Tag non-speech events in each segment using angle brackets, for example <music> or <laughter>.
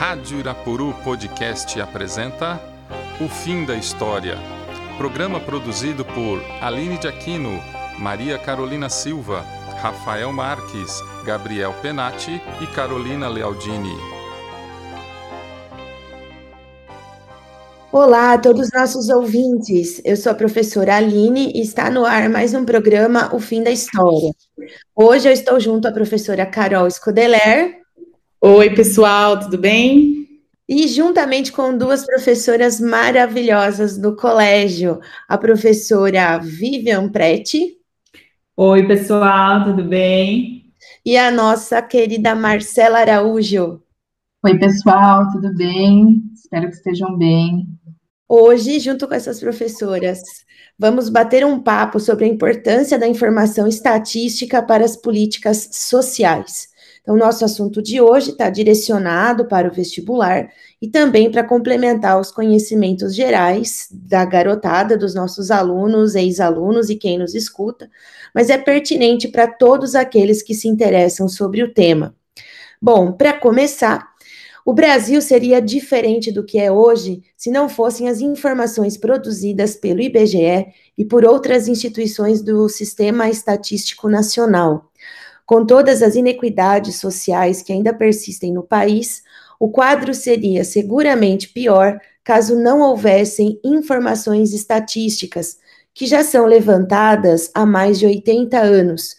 Rádio Irapuru Podcast apresenta O Fim da História. Programa produzido por Aline de Aquino, Maria Carolina Silva, Rafael Marques, Gabriel Penati e Carolina Lealdini. Olá a todos os nossos ouvintes. Eu sou a professora Aline e está no ar mais um programa O Fim da História. Hoje eu estou junto à professora Carol Scodeler. Oi, pessoal, tudo bem? E juntamente com duas professoras maravilhosas do colégio, a professora Vivian Preti. Oi, pessoal, tudo bem? E a nossa querida Marcela Araújo. Oi, pessoal, tudo bem? Espero que estejam bem. Hoje, junto com essas professoras, vamos bater um papo sobre a importância da informação estatística para as políticas sociais. Então, nosso assunto de hoje está direcionado para o vestibular e também para complementar os conhecimentos gerais da garotada, dos nossos alunos, ex-alunos e quem nos escuta, mas é pertinente para todos aqueles que se interessam sobre o tema. Bom, para começar, o Brasil seria diferente do que é hoje se não fossem as informações produzidas pelo IBGE e por outras instituições do Sistema Estatístico Nacional. Com todas as inequidades sociais que ainda persistem no país, o quadro seria seguramente pior caso não houvessem informações estatísticas, que já são levantadas há mais de 80 anos.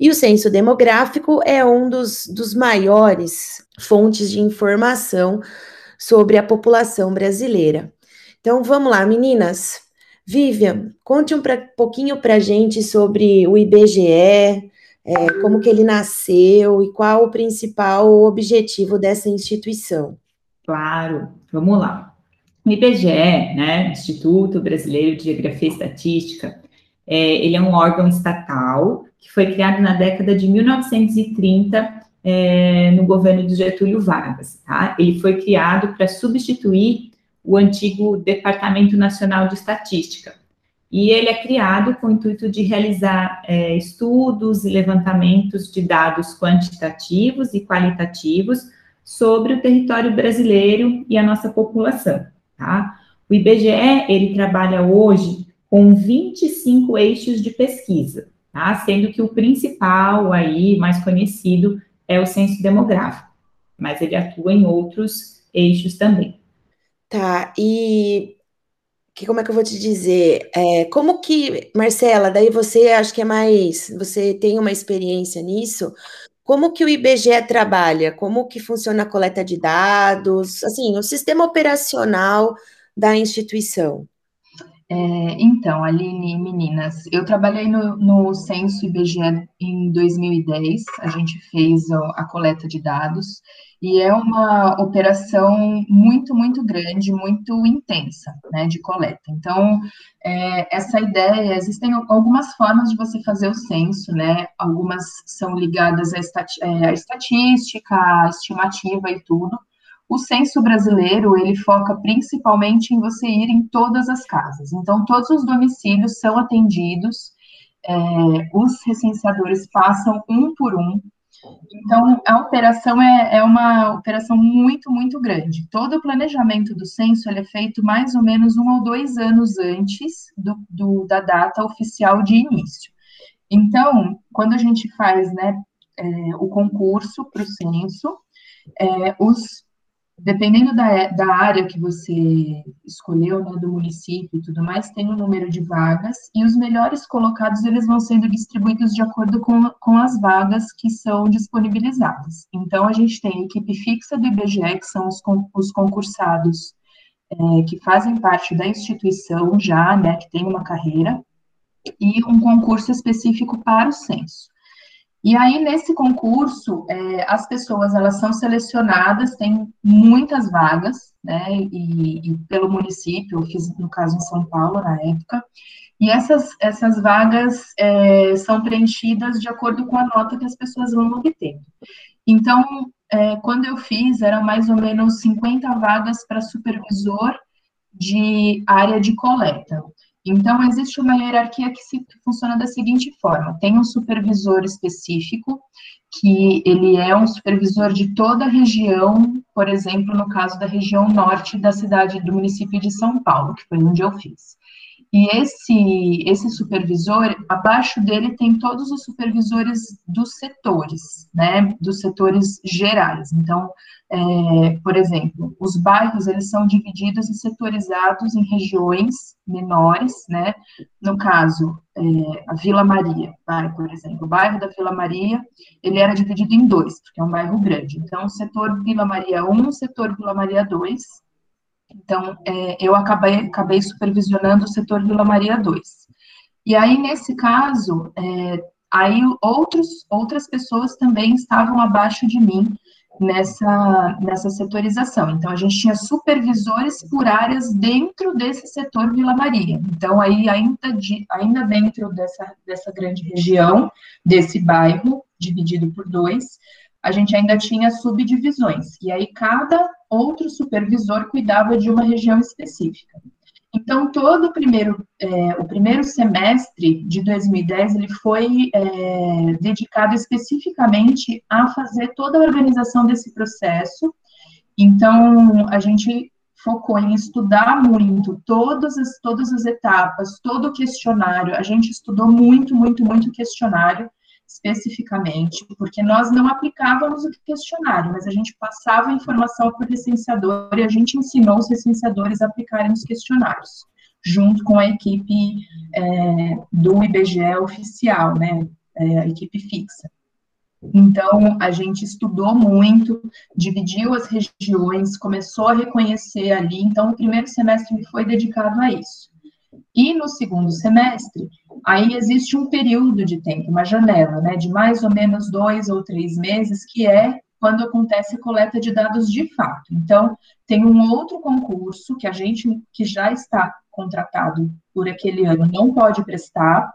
E o censo demográfico é um dos, dos maiores fontes de informação sobre a população brasileira. Então vamos lá, meninas. Vivian, conte um pra, pouquinho para gente sobre o IBGE, é, como que ele nasceu e qual o principal objetivo dessa instituição. Claro, vamos lá. O IBGE, né, Instituto Brasileiro de Geografia e Estatística, é, ele é um órgão estatal que foi criado na década de 1930 é, no governo do Getúlio Vargas. Tá? Ele foi criado para substituir o antigo Departamento Nacional de Estatística, e ele é criado com o intuito de realizar é, estudos e levantamentos de dados quantitativos e qualitativos sobre o território brasileiro e a nossa população, tá? O IBGE, ele trabalha hoje com 25 eixos de pesquisa, tá? Sendo que o principal aí, mais conhecido, é o censo demográfico, mas ele atua em outros eixos também. Tá, e que como é que eu vou te dizer? É, como que, Marcela, daí você acho que é mais, você tem uma experiência nisso. Como que o IBGE trabalha? Como que funciona a coleta de dados? Assim, o sistema operacional da instituição. É, então, Aline, meninas, eu trabalhei no, no Censo IBGE em 2010, a gente fez a, coleta de dados, e é uma operação muito, muito grande, muito intensa, né, de coleta. Então, é, essa ideia, existem algumas formas de você fazer o censo, né, algumas são ligadas à, estati é, à estatística, à estimativa e tudo. O censo brasileiro, ele foca principalmente em você ir em todas as casas. Então, todos os domicílios são atendidos, é, os recenseadores passam um por um, então, a operação é, é, uma operação muito, muito grande. Todo o planejamento do censo é feito mais ou menos um ou dois anos antes do, do da data oficial de início. Então, quando a gente faz né, é, o concurso para o censo, é, os dependendo da, da área que você escolheu, né, do município e tudo mais, tem um número de vagas, e os melhores colocados, eles vão sendo distribuídos de acordo com, com as vagas que são disponibilizadas. Então, a gente tem a equipe fixa do IBGE, que são os, os concursados é, que fazem parte da instituição já, né, que tem uma carreira, e um concurso específico para o censo. E aí, nesse concurso, é, as pessoas, elas são selecionadas, tem muitas vagas, né, e, e, pelo município, eu fiz, no caso, em São Paulo, na época, e essas, essas vagas é, são preenchidas de acordo com a nota que as pessoas vão obtendo. Então, é, quando eu fiz, eram mais ou menos 50 vagas para supervisor de área de coleta. Então, existe uma hierarquia que, se, que funciona da seguinte forma: tem um supervisor específico, que ele é um supervisor de toda a região, por exemplo, no caso da região norte da cidade do município de São Paulo, que foi onde eu fiz. E esse, esse supervisor, abaixo dele tem todos os supervisores dos setores, né, dos setores gerais. Então, é, por exemplo, os bairros, eles são divididos e setorizados em regiões menores, né, no caso, é, a Vila Maria, vai, por exemplo, o bairro da Vila Maria, ele era dividido em dois, porque é um bairro grande. Então, o setor Vila Maria 1, o setor Vila Maria 2, então, é, eu acabei, acabei supervisionando o setor Vila Maria 2. E aí, nesse caso, é, aí outros, outras pessoas também estavam abaixo de mim nessa, nessa setorização. Então, a gente tinha supervisores por áreas dentro desse setor Vila Maria. Então, aí, ainda, de, ainda dentro dessa, dessa grande região, desse bairro, dividido por dois, a gente ainda tinha subdivisões, e aí cada outro supervisor cuidava de uma região específica. Então, todo o primeiro, é, o primeiro semestre de 2010, ele foi é, dedicado especificamente a fazer toda a organização desse processo. Então, a gente focou em estudar muito todas as, todas as etapas, todo o questionário. A gente estudou muito, muito, muito questionário especificamente, porque nós não aplicávamos o questionário, mas a gente passava a informação para o licenciador e a gente ensinou os licenciadores a aplicarem os questionários, junto com a equipe é, do IBGE oficial, né, é, a equipe fixa. Então, a gente estudou muito, dividiu as regiões, começou a reconhecer ali. Então, o primeiro semestre foi dedicado a isso. E no segundo semestre, aí existe um período de tempo, uma janela, né, de mais ou menos dois ou três meses, que é quando acontece a coleta de dados de fato. Então, tem um outro concurso que a gente que já está contratado por aquele ano não pode prestar,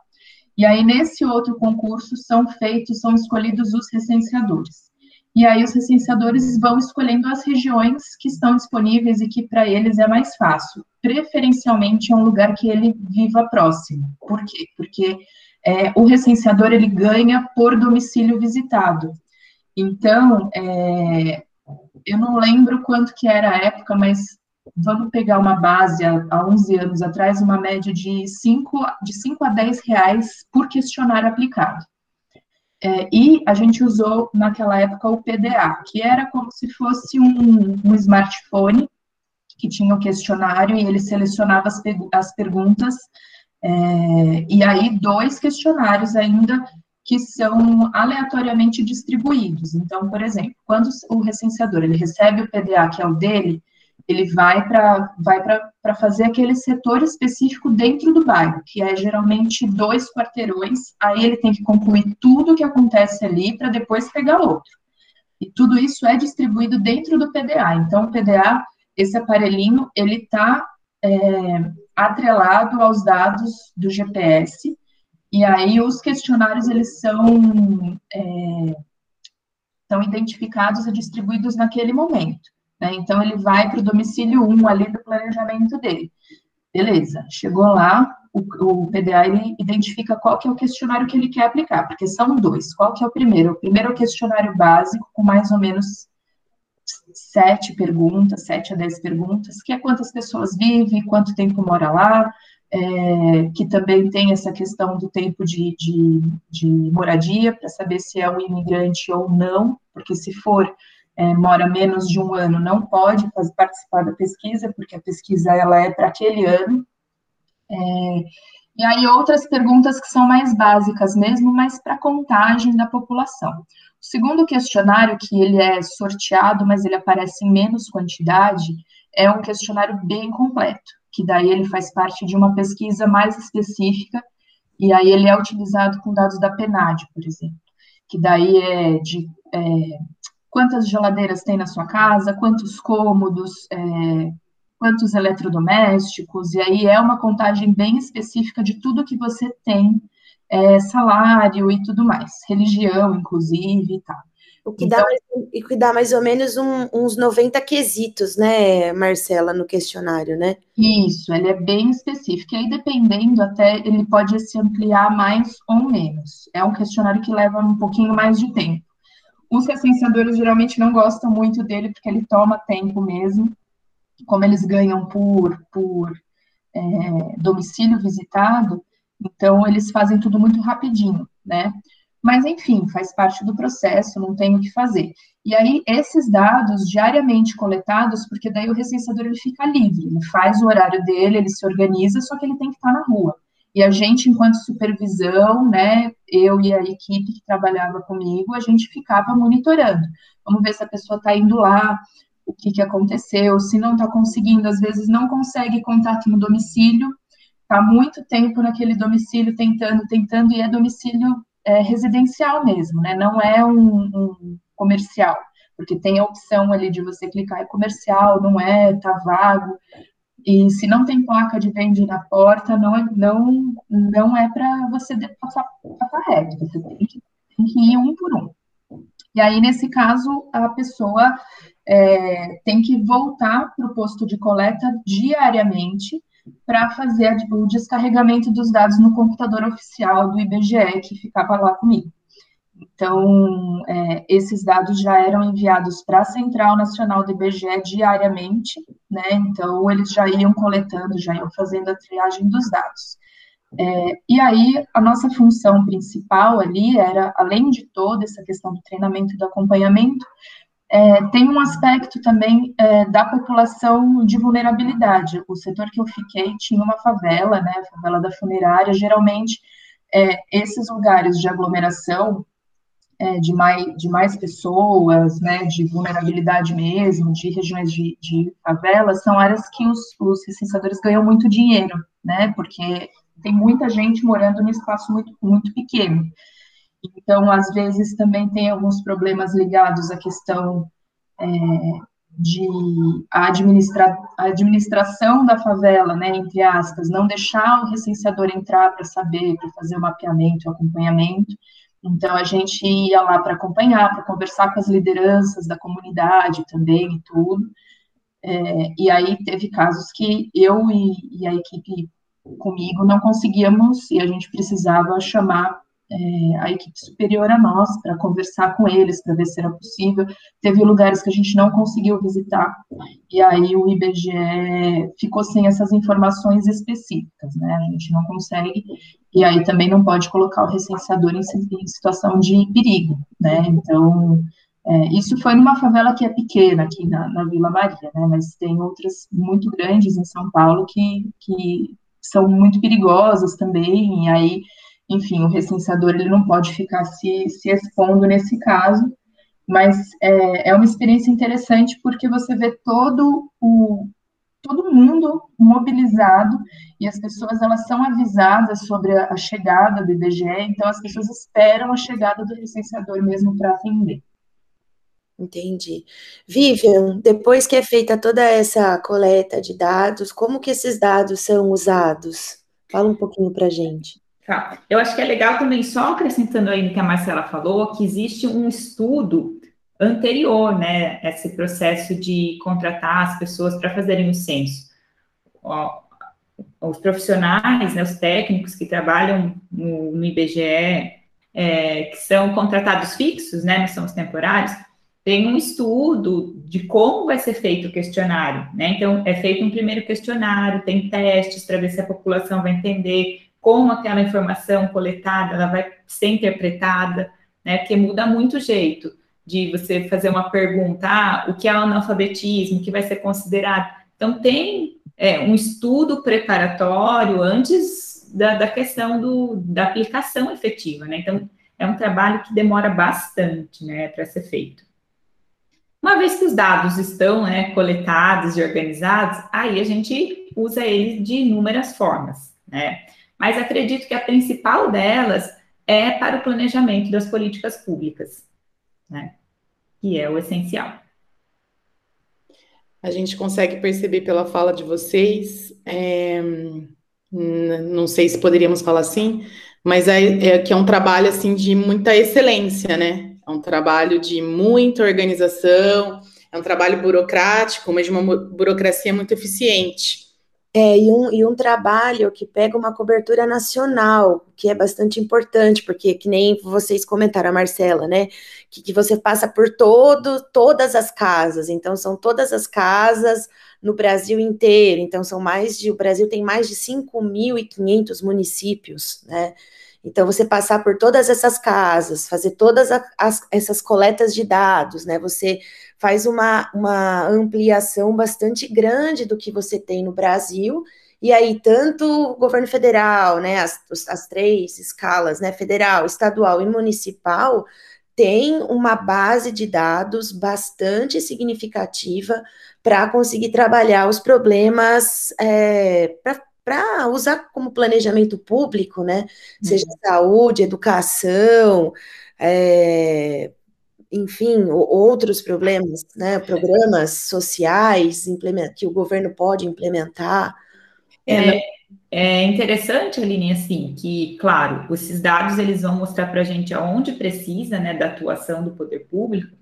e aí nesse outro concurso são feitos, são escolhidos os recenseadores. E aí os recenseadores vão escolhendo as regiões que estão disponíveis e que para eles é mais fácil. Preferencialmente é um lugar que ele viva próximo. Por quê? Porque é, o recenseador ele ganha por domicílio visitado. Então, é, eu não lembro quanto que era a época, mas vamos pegar uma base há, há 11 anos atrás, uma média de 5, de 5 a 10 reais por questionário aplicado. É, e a gente usou naquela época o PDA, que era como se fosse um, um smartphone que tinha o um questionário e ele selecionava as, as perguntas, é, e aí dois questionários ainda que são aleatoriamente distribuídos. Então, por exemplo, quando o recenseador ele recebe o PDA, que é o dele, ele vai para vai fazer aquele setor específico dentro do bairro, que é geralmente dois quarteirões, aí ele tem que concluir tudo o que acontece ali para depois pegar outro. E tudo isso é distribuído dentro do PDA. Então, o PDA, esse aparelhinho, ele está é, atrelado aos dados do GPS, e aí os questionários, eles são, é, são identificados e distribuídos naquele momento. Né? Então, ele vai para o domicílio 1 ali do planejamento dele. Beleza, chegou lá, o, o, PDA ele identifica qual que é o questionário que ele quer aplicar, porque são dois. Qual que é o primeiro? O primeiro é o questionário básico, com mais ou menos sete perguntas, sete a dez perguntas, que é quantas pessoas vivem, quanto tempo mora lá, é, que também tem essa questão do tempo de, de, de moradia, para saber se é um imigrante ou não, porque se for é, mora menos de um ano não pode fazer, participar da pesquisa, porque a pesquisa ela é para aquele ano. É, e aí outras perguntas que são mais básicas mesmo, mas para contagem da população. O segundo questionário, que ele é sorteado, mas ele aparece em menos quantidade, é um questionário bem completo, que daí ele faz parte de uma pesquisa mais específica, e aí ele é utilizado com dados da PNAD, por exemplo, que daí é de é, quantas geladeiras tem na sua casa, quantos cômodos, é, quantos eletrodomésticos, e aí é uma contagem bem específica de tudo que você tem, é, salário e tudo mais, religião, inclusive, e tal. O que, então, dá, mais, que dá mais ou menos um, uns 90 quesitos, né, Marcela, no questionário, né? Isso, ele é bem específico. E aí, dependendo, até ele pode se ampliar mais ou menos. É um questionário que leva um pouquinho mais de tempo. Os recenseadores geralmente não gostam muito dele, porque ele toma tempo mesmo. Como eles ganham por, por é, domicílio visitado, então eles fazem tudo muito rapidinho, né? Mas, enfim, faz parte do processo, não tem o que fazer. E aí, esses dados diariamente coletados, porque daí o recenseador ele fica livre, ele faz o horário dele, ele se organiza, só que ele tem que estar na rua. E a gente, enquanto supervisão, né, eu e a equipe que trabalhava comigo, a gente ficava monitorando. Vamos ver se a pessoa está indo lá, o que, que aconteceu, se não está conseguindo, às vezes não consegue contato no domicílio, está muito tempo naquele domicílio tentando, tentando, e é domicílio é, residencial mesmo, né? Não é um, um, comercial, porque tem a opção ali de você clicar em comercial, não é, tá vago. E se não tem placa de vende na porta, não é, não, não é para você passar, passar reto, você tem que, tem que ir um por um. E aí, nesse caso, a pessoa é, tem que voltar para o posto de coleta diariamente para fazer o descarregamento dos dados no computador oficial do IBGE, que ficava lá comigo. Então, é, esses dados já eram enviados para a Central Nacional do IBGE diariamente, né? Então, eles já iam coletando, já iam fazendo a triagem dos dados. É, e aí, a nossa função principal ali era, além de toda essa questão do treinamento e do acompanhamento, é, tem um aspecto também é, da população de vulnerabilidade. O setor que eu fiquei tinha uma favela, né, a favela da funerária. Geralmente, é, esses lugares de aglomeração é, de, mais, de mais pessoas, né, de vulnerabilidade mesmo, de regiões de, de favelas, são áreas que os, os licenciadores ganham muito dinheiro, né, porque tem muita gente morando num espaço muito, muito pequeno. Então, às vezes, também tem alguns problemas ligados à questão é, de a, administra, a administração da favela, né, entre aspas, não deixar o recenseador entrar para saber, para fazer o mapeamento, o acompanhamento. Então, a gente ia lá para acompanhar, para conversar com as lideranças da comunidade também e tudo. É, e aí teve casos que eu e, e a equipe comigo não conseguíamos, e a gente precisava chamar é, a equipe superior a nós para conversar com eles, para ver se era possível. Teve lugares que a gente não conseguiu visitar, e aí o IBGE ficou sem essas informações específicas, né? A gente não consegue, e aí também não pode colocar o recenseador em, em situação de perigo, né? Então. É, isso foi numa favela que é pequena aqui na, na Vila Maria, né? Mas tem outras muito grandes em São Paulo que, que são muito perigosas também, e aí enfim, o recenseador ele não pode ficar se, se expondo nesse caso, mas é, é uma experiência interessante porque você vê todo o todo mundo mobilizado e as pessoas elas são avisadas sobre a, chegada do IBGE, então as pessoas esperam a chegada do recenseador mesmo para atender. Entendi. Vivian, depois que é feita toda essa coleta de dados, como que esses dados são usados? Fala um pouquinho para gente. Tá. Eu acho que é legal também, só acrescentando aí no que a Marcela falou, que existe um estudo anterior, né, esse processo de contratar as pessoas para fazerem o censo. Os profissionais, né, os técnicos que trabalham no, no IBGE, é, que são contratados fixos, né, não são os temporários, tem um estudo de como vai ser feito o questionário, né? Então, é feito um primeiro questionário, tem testes para ver se a população vai entender como aquela informação coletada ela vai ser interpretada, né? Porque muda muito o jeito de você fazer uma pergunta, ah, o que é o analfabetismo, o que vai ser considerado. Então, tem é, um estudo preparatório antes da, da questão do, da aplicação efetiva, né? Então, é um trabalho que demora bastante, né, para ser feito. Uma vez que os dados estão né, coletados e organizados, aí a gente usa eles de inúmeras formas, né? Mas acredito que a principal delas é para o planejamento das políticas públicas, né? Que é o essencial. A gente consegue perceber pela fala de vocês, é, não sei se poderíamos falar assim, mas é, é, que é um trabalho assim de muita excelência, né? É um trabalho de muita organização, é um trabalho burocrático, mas de uma burocracia muito eficiente. É, e um, e um trabalho que pega uma cobertura nacional, que é bastante importante, porque que nem vocês comentaram, a Marcela, né? Que, que você passa por todo, todas as casas, então são todas as casas no Brasil inteiro, então são mais de, o Brasil tem mais de 5.500 municípios, né? Então, você passar por todas essas casas, fazer todas as, essas coletas de dados, né? Você faz uma, uma ampliação bastante grande do que você tem no Brasil, e aí, tanto o governo federal, né, as, as três escalas, né, federal, estadual e municipal, tem uma base de dados bastante significativa para conseguir trabalhar os problemas, é, usar como planejamento público, né, seja uhum. saúde, educação, é, enfim, outros problemas, né, programas sociais que o governo pode implementar. É, é interessante, Aline, assim, que, claro, esses dados eles vão mostrar para a gente aonde precisa, né, da atuação do poder público,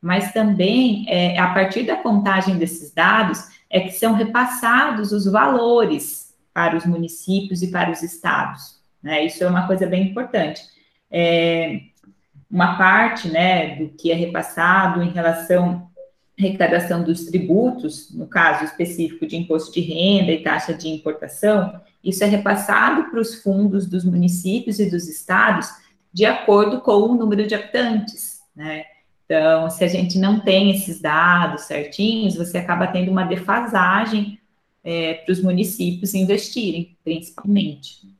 mas também, é, a partir da contagem desses dados, é que são repassados os valores para os municípios e para os estados, né, isso é uma coisa bem importante. É, uma parte né, do que é repassado em relação à arrecadação dos tributos, no caso específico de imposto de renda e taxa de importação, isso é repassado para os fundos dos municípios e dos estados de acordo com o número de habitantes, né? Então, se a gente não tem esses dados certinhos, você acaba tendo uma defasagem é, para os municípios investirem, principalmente.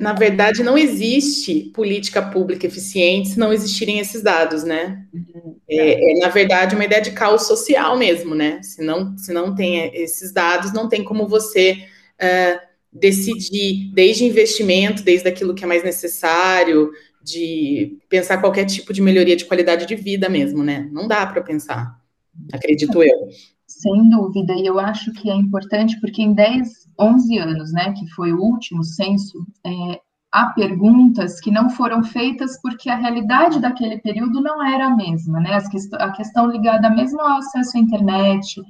Na verdade, não existe política pública eficiente se não existirem esses dados, né? Uhum. É, é, na verdade, uma ideia de caos social mesmo, né? Se não, se não tem esses dados, não tem como você uh, decidir, desde investimento, desde aquilo que é mais necessário, de pensar qualquer tipo de melhoria de qualidade de vida mesmo, né? Não dá para pensar, acredito eu. Sem dúvida, e eu acho que é importante porque em 10, 11 anos, né, que foi o último censo, é, há perguntas que não foram feitas porque a realidade daquele período não era a mesma, né, a questão ligada mesmo ao acesso à internet,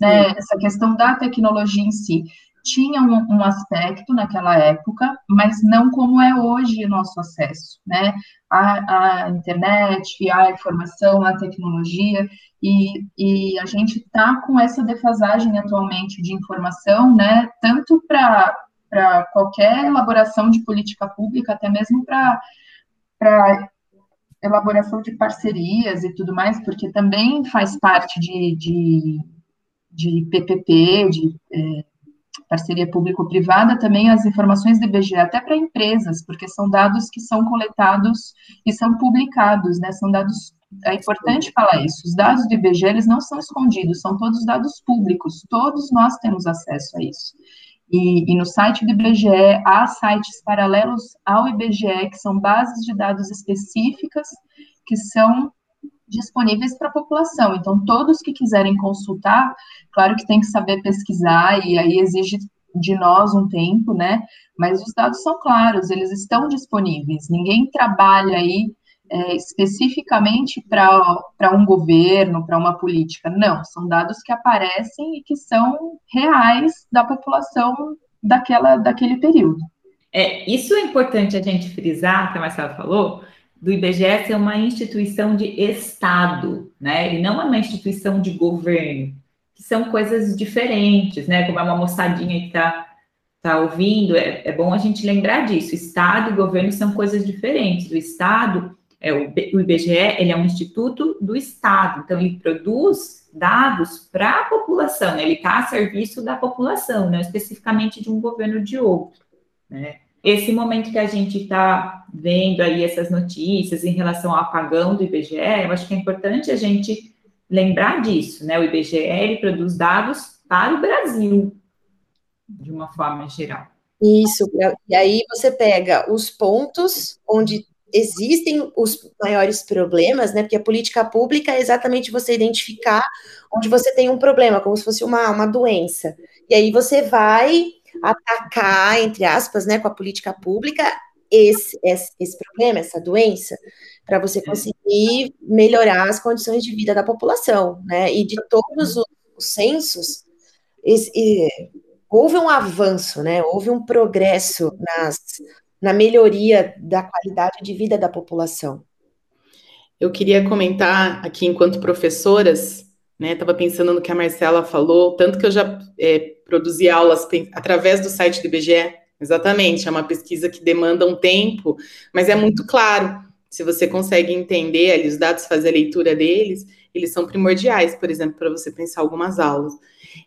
né, essa questão da tecnologia em si tinha um, um, aspecto naquela época, mas não como é hoje o nosso acesso, né? A, a internet, a informação, a tecnologia, e, e a gente está com essa defasagem atualmente de informação, né? Tanto para qualquer elaboração de política pública, até mesmo para elaboração de parcerias e tudo mais, porque também faz parte de, de, de PPP, de é, parceria público-privada, também as informações do IBGE, até para empresas, porque são dados que são coletados e são publicados, né? São dados. É importante falar isso. Os dados do IBGE eles não são escondidos, são todos dados públicos. Todos nós temos acesso a isso. E, e, no site do IBGE há sites paralelos ao IBGE, que são bases de dados específicas que são disponíveis para a população. Então, todos que quiserem consultar, claro que tem que saber pesquisar, e aí exige de nós um tempo, né? Mas os dados são claros, eles estão disponíveis. Ninguém trabalha aí é, especificamente para um governo, para uma política. Não, são dados que aparecem e que são reais da população daquela, daquele período. É, isso é importante a gente frisar, que a Marcela falou, do IBGE ser uma instituição de Estado, né? Ele não é uma instituição de governo, que são coisas diferentes, né? Como é uma moçadinha que está tá ouvindo, é, é, bom a gente lembrar disso. Estado e governo são coisas diferentes. O Estado, é, o, o IBGE, ele é um instituto do Estado, então ele produz dados para a população, né? ele está a serviço da população, não especificamente de um governo de outro, né? Esse momento que a gente está vendo aí essas notícias em relação ao apagão do IBGE, eu acho que é importante a gente lembrar disso, né? O IBGE produz dados para o Brasil, de uma forma geral. Isso, e aí você pega os pontos onde existem os maiores problemas, né? Porque a política pública é exatamente você identificar onde você tem um problema, como se fosse uma, uma doença. E aí você vai atacar, entre aspas, né, com a política pública, esse, esse, esse problema, essa doença. para você conseguir melhorar as condições de vida da população, né? E de todos os, os censos, esse, e, houve um avanço, né? Houve um progresso nas, na melhoria da qualidade de vida da população. Eu queria comentar aqui, enquanto professoras, né? Estava pensando no que a Marcela falou, tanto que eu já é, produzi aulas através do site do IBGE. Exatamente, é uma pesquisa que demanda um tempo, mas é muito claro. Se você consegue entender ali os dados, fazer a leitura deles, eles são primordiais, por exemplo, para você pensar algumas aulas.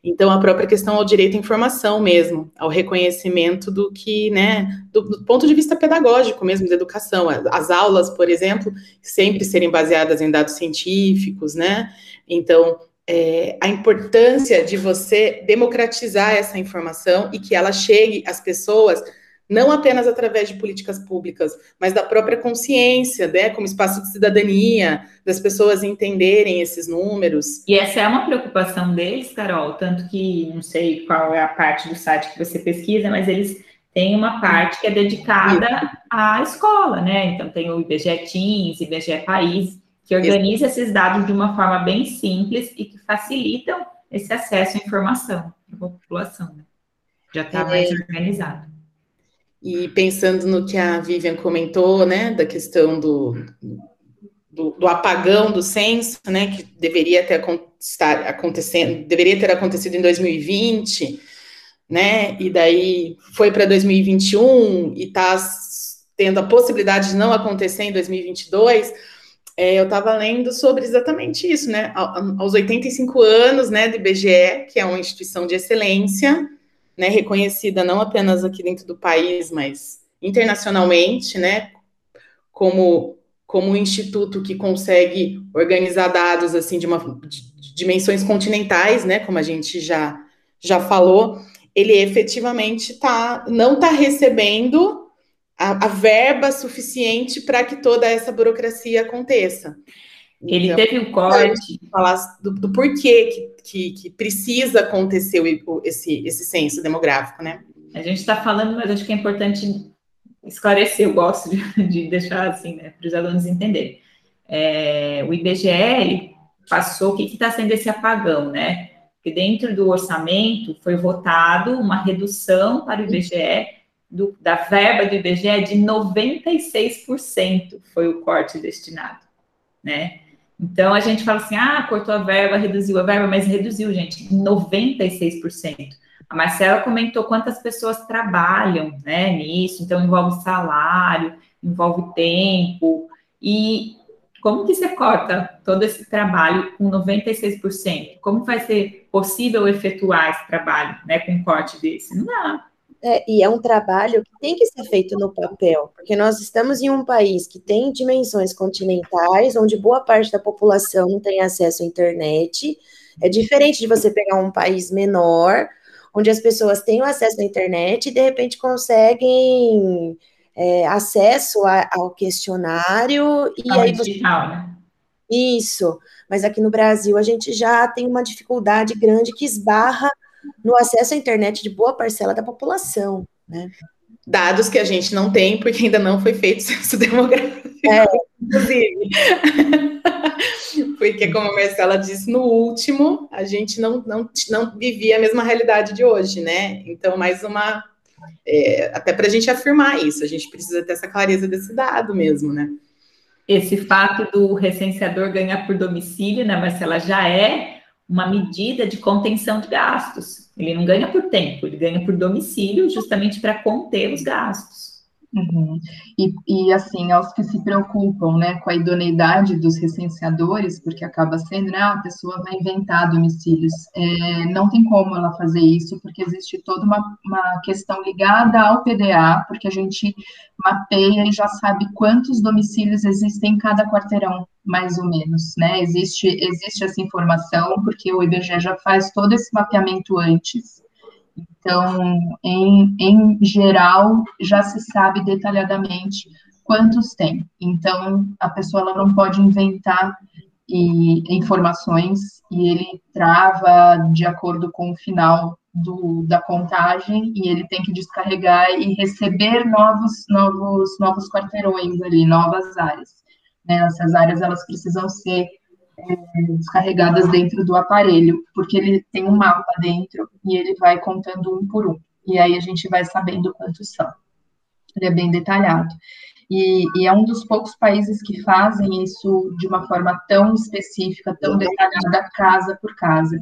Então, a própria questão ao direito à informação mesmo, ao reconhecimento do que, né, do, do, ponto de vista pedagógico mesmo, da educação. As aulas, por exemplo, sempre serem baseadas em dados científicos, né? Então, é, a importância de você democratizar essa informação e que ela chegue às pessoas não apenas através de políticas públicas, mas da própria consciência, né, como espaço de cidadania, das pessoas entenderem esses números. E essa é uma preocupação deles, Carol, tanto que não sei qual é a parte do site que você pesquisa, mas eles têm uma parte que é dedicada Isso. à escola, né? Então tem o IBGE Teens, IBGE País, que organiza esses dados de uma forma bem simples e que facilitam esse acesso à informação para a população. Né? Já está é. mais organizado. E pensando no que a Vivian comentou, né, da questão do, do, do apagão do censo, né, que deveria ter estar acontecendo, deveria ter acontecido em 2020, né, e daí foi para 2021 e está tendo a possibilidade de não acontecer em 2022. É, eu estava lendo sobre exatamente isso, né, aos 85 anos, né, do IBGE, que é uma instituição de excelência, né, reconhecida não apenas aqui dentro do país, mas internacionalmente, né, como como um instituto que consegue organizar dados assim de, uma, de dimensões continentais, né, como a gente já já falou, ele efetivamente tá, não está recebendo a, a, verba suficiente para que toda essa burocracia aconteça. Ele então, teve um corte. Falar do, do porquê que que, que precisa acontecer o, esse, esse censo demográfico, né? A gente está falando, mas acho que é importante esclarecer, eu gosto de, <laughs> de deixar assim, né, para os alunos entenderem. É, o IBGE passou, o que está sendo esse apagão, né? Que dentro do orçamento foi votado uma redução para o IBGE do, da verba do IBGE de 96% foi o corte destinado, né? Então a gente fala assim: ah, cortou a verba, reduziu a verba, mas reduziu, gente, 96%. A Marcela comentou quantas pessoas trabalham né, nisso, então envolve salário, envolve tempo. E como que você corta todo esse trabalho com 96%? Como vai ser possível efetuar esse trabalho né, com um corte desse? Não dá. É, e é um trabalho que tem que ser feito no papel, porque nós estamos em um país que tem dimensões continentais, onde boa parte da população não tem acesso à internet. É diferente de você pegar um país menor, onde as pessoas têm acesso à internet e de repente conseguem é, acesso a, ao questionário e aí você... digital, né? Isso, mas aqui no Brasil a gente já tem uma dificuldade grande que esbarra no acesso à internet de boa parcela da população, né? Dados que a gente não tem, porque ainda não foi feito censo <laughs> demográfico, é. inclusive. <laughs> porque, como a Marcela disse, no último, a gente não, não, não vivia a mesma realidade de hoje, né? Então, mais uma. É, até para a gente afirmar isso, a gente precisa ter essa clareza desse dado mesmo, né? Esse fato do recenseador ganhar por domicílio, né, Marcela, já é uma medida de contenção de gastos. Ele não ganha por tempo, ele ganha por domicílio, justamente para conter os gastos. Uhum. E, e, assim, aos que se preocupam né, com a idoneidade dos recenseadores, porque acaba sendo, né, ah, a pessoa vai inventar domicílios. É, não tem como ela fazer isso, porque existe toda uma, uma questão ligada ao PDA, porque a gente mapeia e já sabe quantos domicílios existem em cada quarteirão, mais ou menos, né? Existe, existe essa informação, porque o IBGE já faz todo esse mapeamento antes. Então, em, em geral, já se sabe detalhadamente quantos tem. Então, a pessoa ela não pode inventar e, informações e ele trava de acordo com o final do, da contagem e ele tem que descarregar e receber novos, novos, novos quarteirões ali, novas áreas. Né? Essas áreas elas precisam ser descarregadas dentro do aparelho, porque ele tem um mapa dentro e ele vai contando um por um. E aí a gente vai sabendo quantos são. Ele é bem detalhado. E, e, é um dos poucos países que fazem isso de uma forma tão específica, tão detalhada, casa por casa.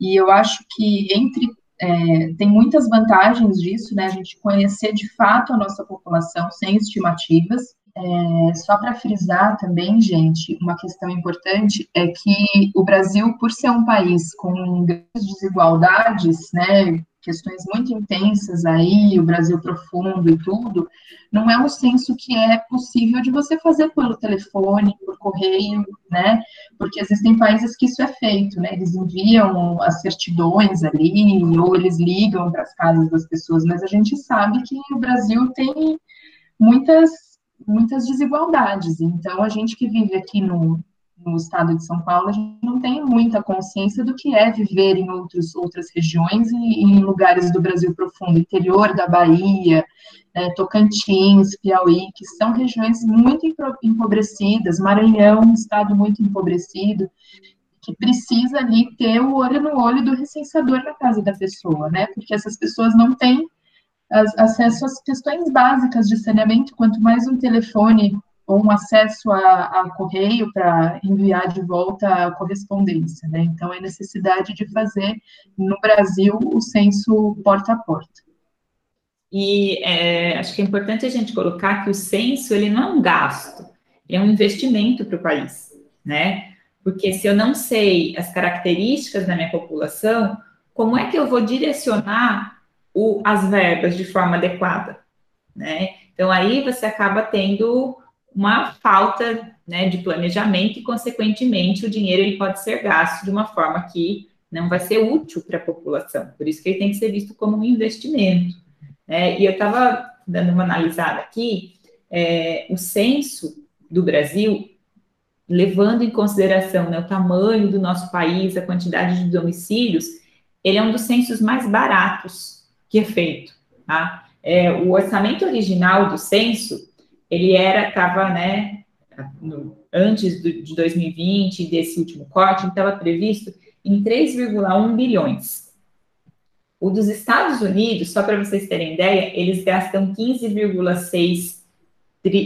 E eu acho que entre é, tem muitas vantagens disso, né? A gente conhecer de fato a nossa população sem estimativas. É, só para frisar também, gente, uma questão importante é que o Brasil, por ser um país com grandes desigualdades, né, questões muito intensas aí, o Brasil profundo e tudo, não é um censo que é possível de você fazer pelo telefone, por correio, né? Porque existem países que isso é feito, né? Eles enviam as certidões ali, ou eles ligam para as casas das pessoas, mas a gente sabe que o Brasil tem muitas muitas desigualdades. Então, a gente que vive aqui no, no estado de São Paulo, a gente não tem muita consciência do que é viver em outros, outras regiões e, em lugares do Brasil profundo, interior da Bahia, né, Tocantins, Piauí, que são regiões muito empobrecidas, Maranhão, um estado muito empobrecido, que precisa ali ter o olho no olho do recenseador na casa da pessoa, né, porque essas pessoas não têm acesso às questões básicas de saneamento, quanto mais um telefone ou um acesso a, a correio para enviar de volta a correspondência, né? Então, é necessidade de fazer no Brasil o censo porta a porta. E é, acho que é importante a gente colocar que o censo ele não é um gasto, é um investimento para o país, né? Porque se eu não sei as características da minha população, como é que eu vou direcionar o, as verbas de forma adequada, né? Então aí você acaba tendo uma falta né, de planejamento e, consequentemente, o dinheiro ele pode ser gasto de uma forma que não vai ser útil para a população. Por isso que ele tem que ser visto como um investimento. Né? E eu estava dando uma analisada aqui, é, o censo do Brasil, levando em consideração né, o tamanho do nosso país, a quantidade de domicílios, ele é um dos censos mais baratos que é feito. Tá? É, o orçamento original do censo ele era, estava, né, no, antes do, de 2020, desse último corte, estava previsto em 3,1 bilhões. O dos Estados Unidos, só para vocês terem ideia, eles gastam 15,6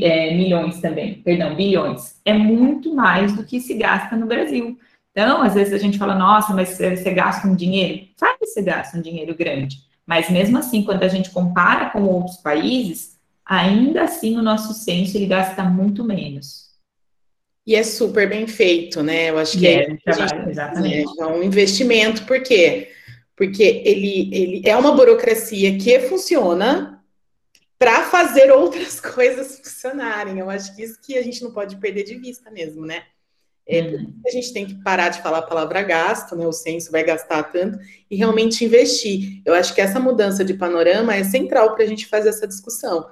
é, milhões também, perdão, bilhões. É muito mais do que se gasta no Brasil. Então, às vezes a gente fala, nossa, mas você gasta um dinheiro. Sabe que você gasta um dinheiro grande. Mas mesmo assim, quando a gente compara com outros países, ainda assim o nosso censo ele gasta muito menos. E é super bem feito, né? Eu acho que é, é, trabalho, exatamente. é um investimento, por quê? Porque ele, ele é uma burocracia que funciona para fazer outras <laughs> coisas funcionarem. Eu acho que isso que a gente não pode perder de vista mesmo, né? É, hum. A gente tem que parar de falar a palavra gasto, né? O censo vai gastar tanto e realmente investir. Eu acho que essa mudança de panorama é central para a gente fazer essa discussão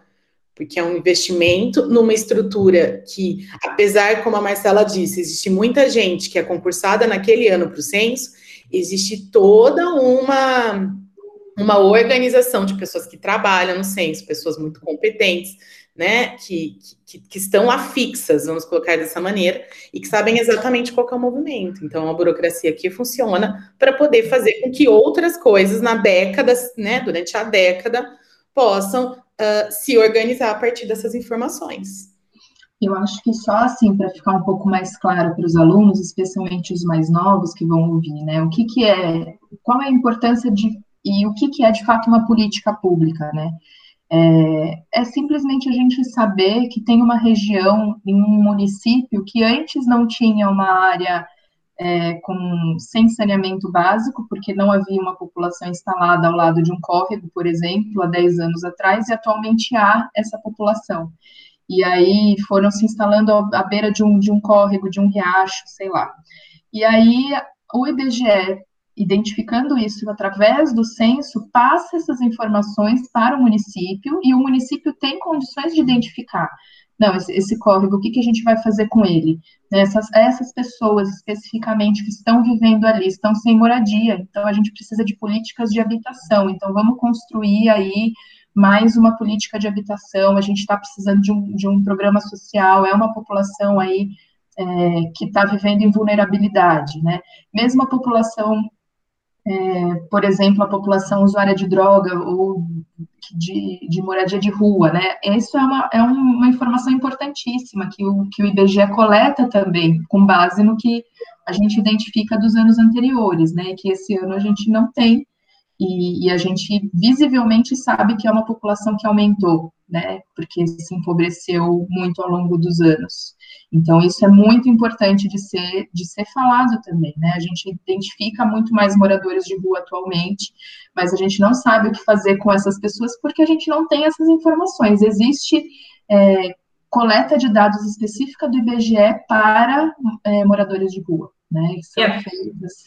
porque é um investimento numa estrutura que, apesar, como a Marcela disse, existe muita gente que é concursada naquele ano para o censo, existe toda uma, uma organização de pessoas que trabalham no censo, pessoas muito competentes, né, que, que, que estão afixas, vamos colocar dessa maneira, e que sabem exatamente qual é o movimento. Então, uma burocracia que funciona para poder fazer com que outras coisas na década, né, durante a década, possam uh, se organizar a partir dessas informações. Eu acho que só assim, para ficar um pouco mais claro para os alunos, especialmente os mais novos que vão ouvir, né? O que, que é, qual é a importância de, e o que, que é de fato uma política pública, né? É, é, simplesmente a gente saber que tem uma região em um município que antes não tinha uma área é, com, sem saneamento básico, porque não havia uma população instalada ao lado de um córrego, por exemplo, há 10 anos atrás, e atualmente há essa população. E aí foram se instalando à beira de um, de um córrego, de um riacho, sei lá. E aí o IBGE, identificando isso através do censo, passa essas informações para o município e o município tem condições de identificar não, esse, esse córrego, o que, que a gente vai fazer com ele? Né, essas, essas pessoas especificamente que estão vivendo ali, estão sem moradia, então a gente precisa de políticas de habitação, então vamos construir aí mais uma política de habitação, a gente está precisando de um, de um programa social, é uma população aí é, que está vivendo em vulnerabilidade, né? Mesmo a população, é, por exemplo, a população usuária de droga ou de, de moradia de rua, né? Isso é uma, é uma informação importantíssima que o, que o IBGE coleta também, com base no que a gente identifica dos anos anteriores, né? Que esse ano a gente não tem e, e, a gente visivelmente sabe que é uma população que aumentou, né, porque se empobreceu muito ao longo dos anos. Então, isso é muito importante de ser, de ser falado também, né, a gente identifica muito mais moradores de rua atualmente, mas a gente não sabe o que fazer com essas pessoas porque a gente não tem essas informações. Existe é, coleta de dados específica do IBGE para é, moradores de rua. Né, é,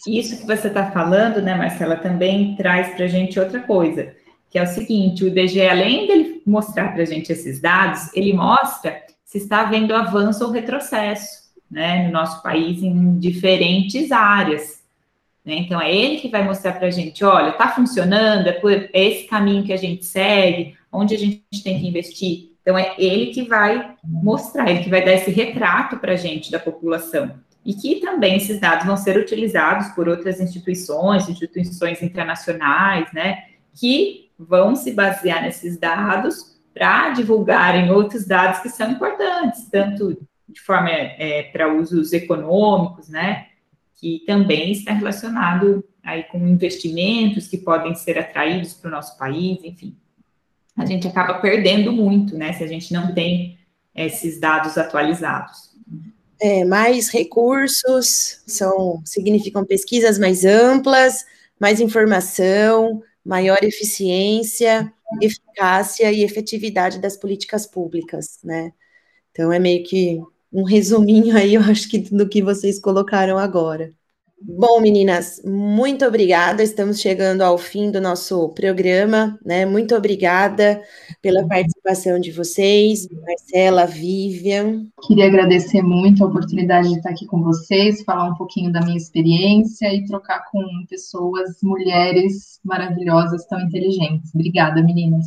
isso que você está falando, né, Marcela, também traz para a gente outra coisa, que é o seguinte: o IBGE, além dele mostrar para a gente esses dados, ele mostra se está havendo avanço ou retrocesso né, no nosso país em diferentes áreas. Né? Então, é ele que vai mostrar para a gente: olha, está funcionando, é, por, é esse caminho que a gente segue, onde a gente tem que investir. Então, é ele que vai mostrar, ele que vai dar esse retrato para a gente da população e que também esses dados vão ser utilizados por outras instituições, instituições internacionais, né, que vão se basear nesses dados para divulgarem outros dados que são importantes, tanto de forma é, para usos econômicos, né, que também está relacionado aí com investimentos que podem ser atraídos para o nosso país, enfim. A gente acaba perdendo muito, né, se a gente não tem esses dados atualizados é, mais recursos, são, significam pesquisas mais amplas, mais informação, maior eficiência, eficácia e efetividade das políticas públicas, né? Então é meio que um resuminho aí, eu acho que do que vocês colocaram agora. Bom, meninas, muito obrigada. Estamos chegando ao fim do nosso programa, né? Muito obrigada pela participação de vocês, Marcela, Vivian. Queria agradecer muito a oportunidade de estar aqui com vocês, falar um pouquinho da minha experiência e trocar com pessoas, mulheres maravilhosas, tão inteligentes. Obrigada, meninas.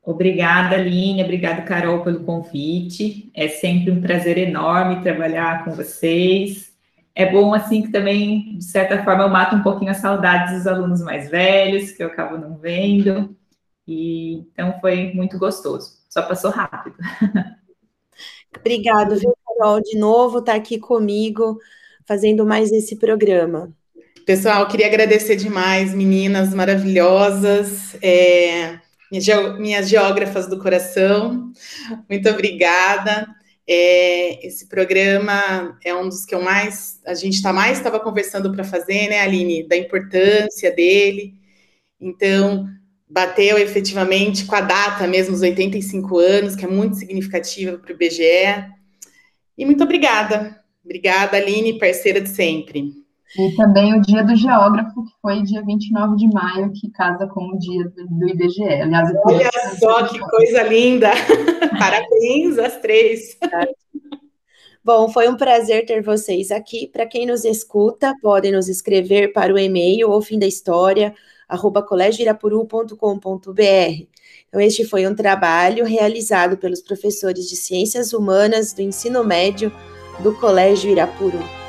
Obrigada, Aline, obrigada, Carol, pelo convite. É sempre um prazer enorme trabalhar com vocês é bom, assim, que também, de certa forma, eu mato um pouquinho a saudade dos alunos mais velhos, que eu acabo não vendo. E, então, foi muito gostoso. Só passou rápido. <laughs> Obrigado, viu, Carol, de novo estar tá aqui comigo, fazendo mais esse programa. Pessoal, queria agradecer demais, meninas maravilhosas, é, minhas geógrafas do coração. Muito obrigada. É, esse programa é um dos que eu mais, a gente está mais estava conversando para fazer, né, Aline, da importância dele. Então, bateu efetivamente com a data mesmo, os 85 anos, que é muito significativa para o IBGE. E muito obrigada. Obrigada, Aline, parceira de sempre. E também o dia do geógrafo, que foi dia 29 de maio, que casa com o dia do IBGE. Aliás, Olha só que coisa linda! <laughs> Parabéns às três! <laughs> Bom, foi um prazer ter vocês aqui. Para quem nos escuta, podem nos escrever para o e-mail ou fim da história, arroba colégioirapuru.com.br. Então, este foi um trabalho realizado pelos professores de Ciências Humanas do Ensino Médio do Colégio Irapuru.